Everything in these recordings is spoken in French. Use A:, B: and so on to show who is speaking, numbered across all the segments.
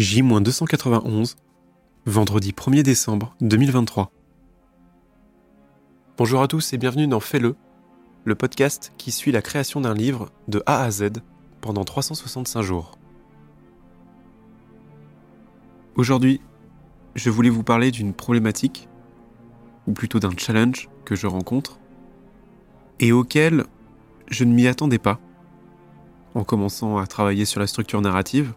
A: J-291, vendredi 1er décembre 2023. Bonjour à tous et bienvenue dans Fais-le, le podcast qui suit la création d'un livre de A à Z pendant 365 jours. Aujourd'hui, je voulais vous parler d'une problématique, ou plutôt d'un challenge que je rencontre, et auquel je ne m'y attendais pas en commençant à travailler sur la structure narrative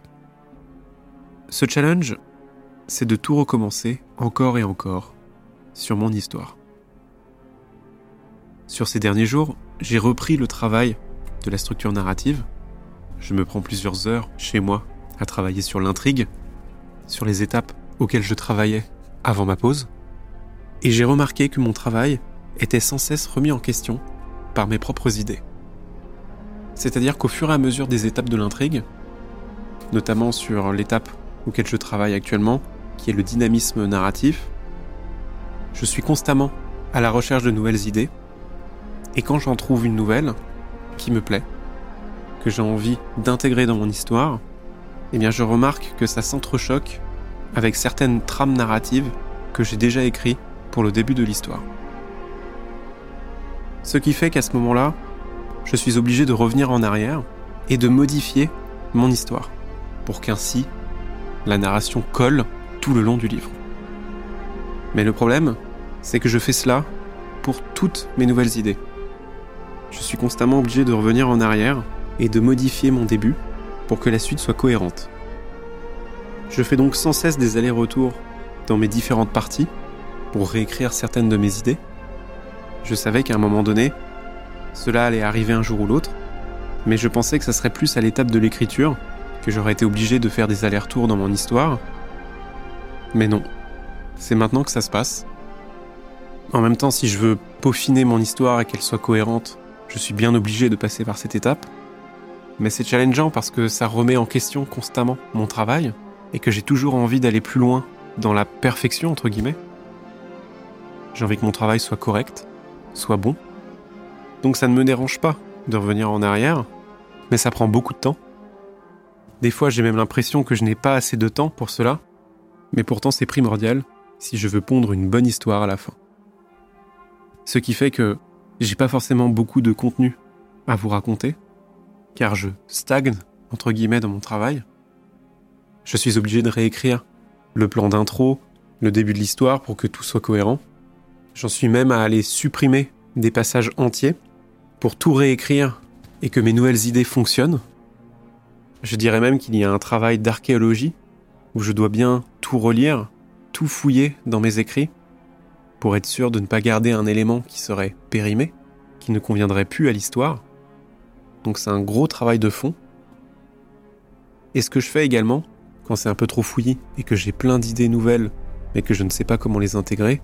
A: ce challenge, c'est de tout recommencer encore et encore sur mon histoire. Sur ces derniers jours, j'ai repris le travail de la structure narrative. Je me prends plusieurs heures chez moi à travailler sur l'intrigue, sur les étapes auxquelles je travaillais avant ma pause. Et j'ai remarqué que mon travail était sans cesse remis en question par mes propres idées. C'est-à-dire qu'au fur et à mesure des étapes de l'intrigue, notamment sur l'étape auquel je travaille actuellement, qui est le dynamisme narratif. Je suis constamment à la recherche de nouvelles idées, et quand j'en trouve une nouvelle qui me plaît, que j'ai envie d'intégrer dans mon histoire, eh bien je remarque que ça s'entrechoque avec certaines trames narratives que j'ai déjà écrites pour le début de l'histoire. Ce qui fait qu'à ce moment-là, je suis obligé de revenir en arrière et de modifier mon histoire, pour qu'ainsi la narration colle tout le long du livre. Mais le problème, c'est que je fais cela pour toutes mes nouvelles idées. Je suis constamment obligé de revenir en arrière et de modifier mon début pour que la suite soit cohérente. Je fais donc sans cesse des allers-retours dans mes différentes parties pour réécrire certaines de mes idées. Je savais qu'à un moment donné, cela allait arriver un jour ou l'autre, mais je pensais que ça serait plus à l'étape de l'écriture que j'aurais été obligé de faire des allers-retours dans mon histoire. Mais non, c'est maintenant que ça se passe. En même temps, si je veux peaufiner mon histoire et qu'elle soit cohérente, je suis bien obligé de passer par cette étape. Mais c'est challengeant parce que ça remet en question constamment mon travail et que j'ai toujours envie d'aller plus loin dans la perfection, entre guillemets. J'ai envie que mon travail soit correct, soit bon. Donc ça ne me dérange pas de revenir en arrière, mais ça prend beaucoup de temps. Des fois, j'ai même l'impression que je n'ai pas assez de temps pour cela, mais pourtant c'est primordial si je veux pondre une bonne histoire à la fin. Ce qui fait que j'ai pas forcément beaucoup de contenu à vous raconter, car je stagne, entre guillemets, dans mon travail. Je suis obligé de réécrire le plan d'intro, le début de l'histoire pour que tout soit cohérent. J'en suis même à aller supprimer des passages entiers pour tout réécrire et que mes nouvelles idées fonctionnent je dirais même qu'il y a un travail d'archéologie où je dois bien tout relire, tout fouiller dans mes écrits pour être sûr de ne pas garder un élément qui serait périmé, qui ne conviendrait plus à l'histoire. Donc c'est un gros travail de fond. Et ce que je fais également, quand c'est un peu trop fouillis et que j'ai plein d'idées nouvelles mais que je ne sais pas comment les intégrer,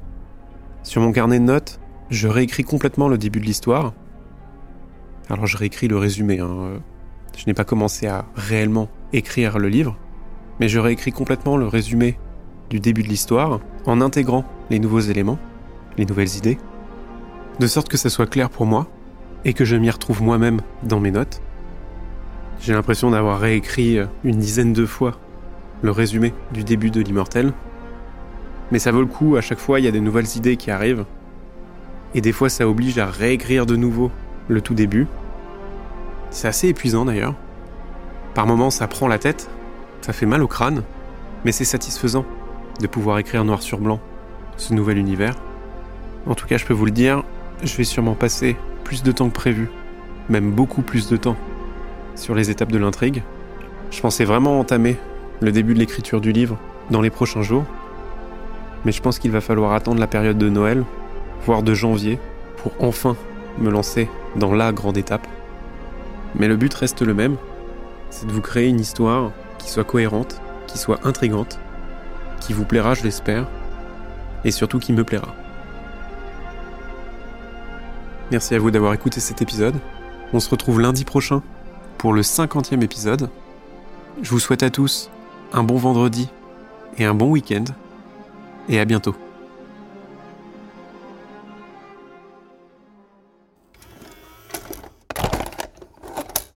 A: sur mon carnet de notes, je réécris complètement le début de l'histoire. Alors je réécris le résumé, hein, je n'ai pas commencé à réellement écrire le livre, mais je réécris complètement le résumé du début de l'histoire en intégrant les nouveaux éléments, les nouvelles idées, de sorte que ça soit clair pour moi et que je m'y retrouve moi-même dans mes notes. J'ai l'impression d'avoir réécrit une dizaine de fois le résumé du début de l'immortel, mais ça vaut le coup, à chaque fois il y a des nouvelles idées qui arrivent, et des fois ça oblige à réécrire de nouveau le tout début, c'est assez épuisant d'ailleurs. Par moments, ça prend la tête, ça fait mal au crâne, mais c'est satisfaisant de pouvoir écrire noir sur blanc ce nouvel univers. En tout cas, je peux vous le dire, je vais sûrement passer plus de temps que prévu, même beaucoup plus de temps, sur les étapes de l'intrigue. Je pensais vraiment entamer le début de l'écriture du livre dans les prochains jours, mais je pense qu'il va falloir attendre la période de Noël, voire de janvier, pour enfin me lancer dans la grande étape. Mais le but reste le même, c'est de vous créer une histoire qui soit cohérente, qui soit intrigante, qui vous plaira, je l'espère, et surtout qui me plaira. Merci à vous d'avoir écouté cet épisode. On se retrouve lundi prochain pour le cinquantième épisode. Je vous souhaite à tous un bon vendredi et un bon week-end, et à bientôt.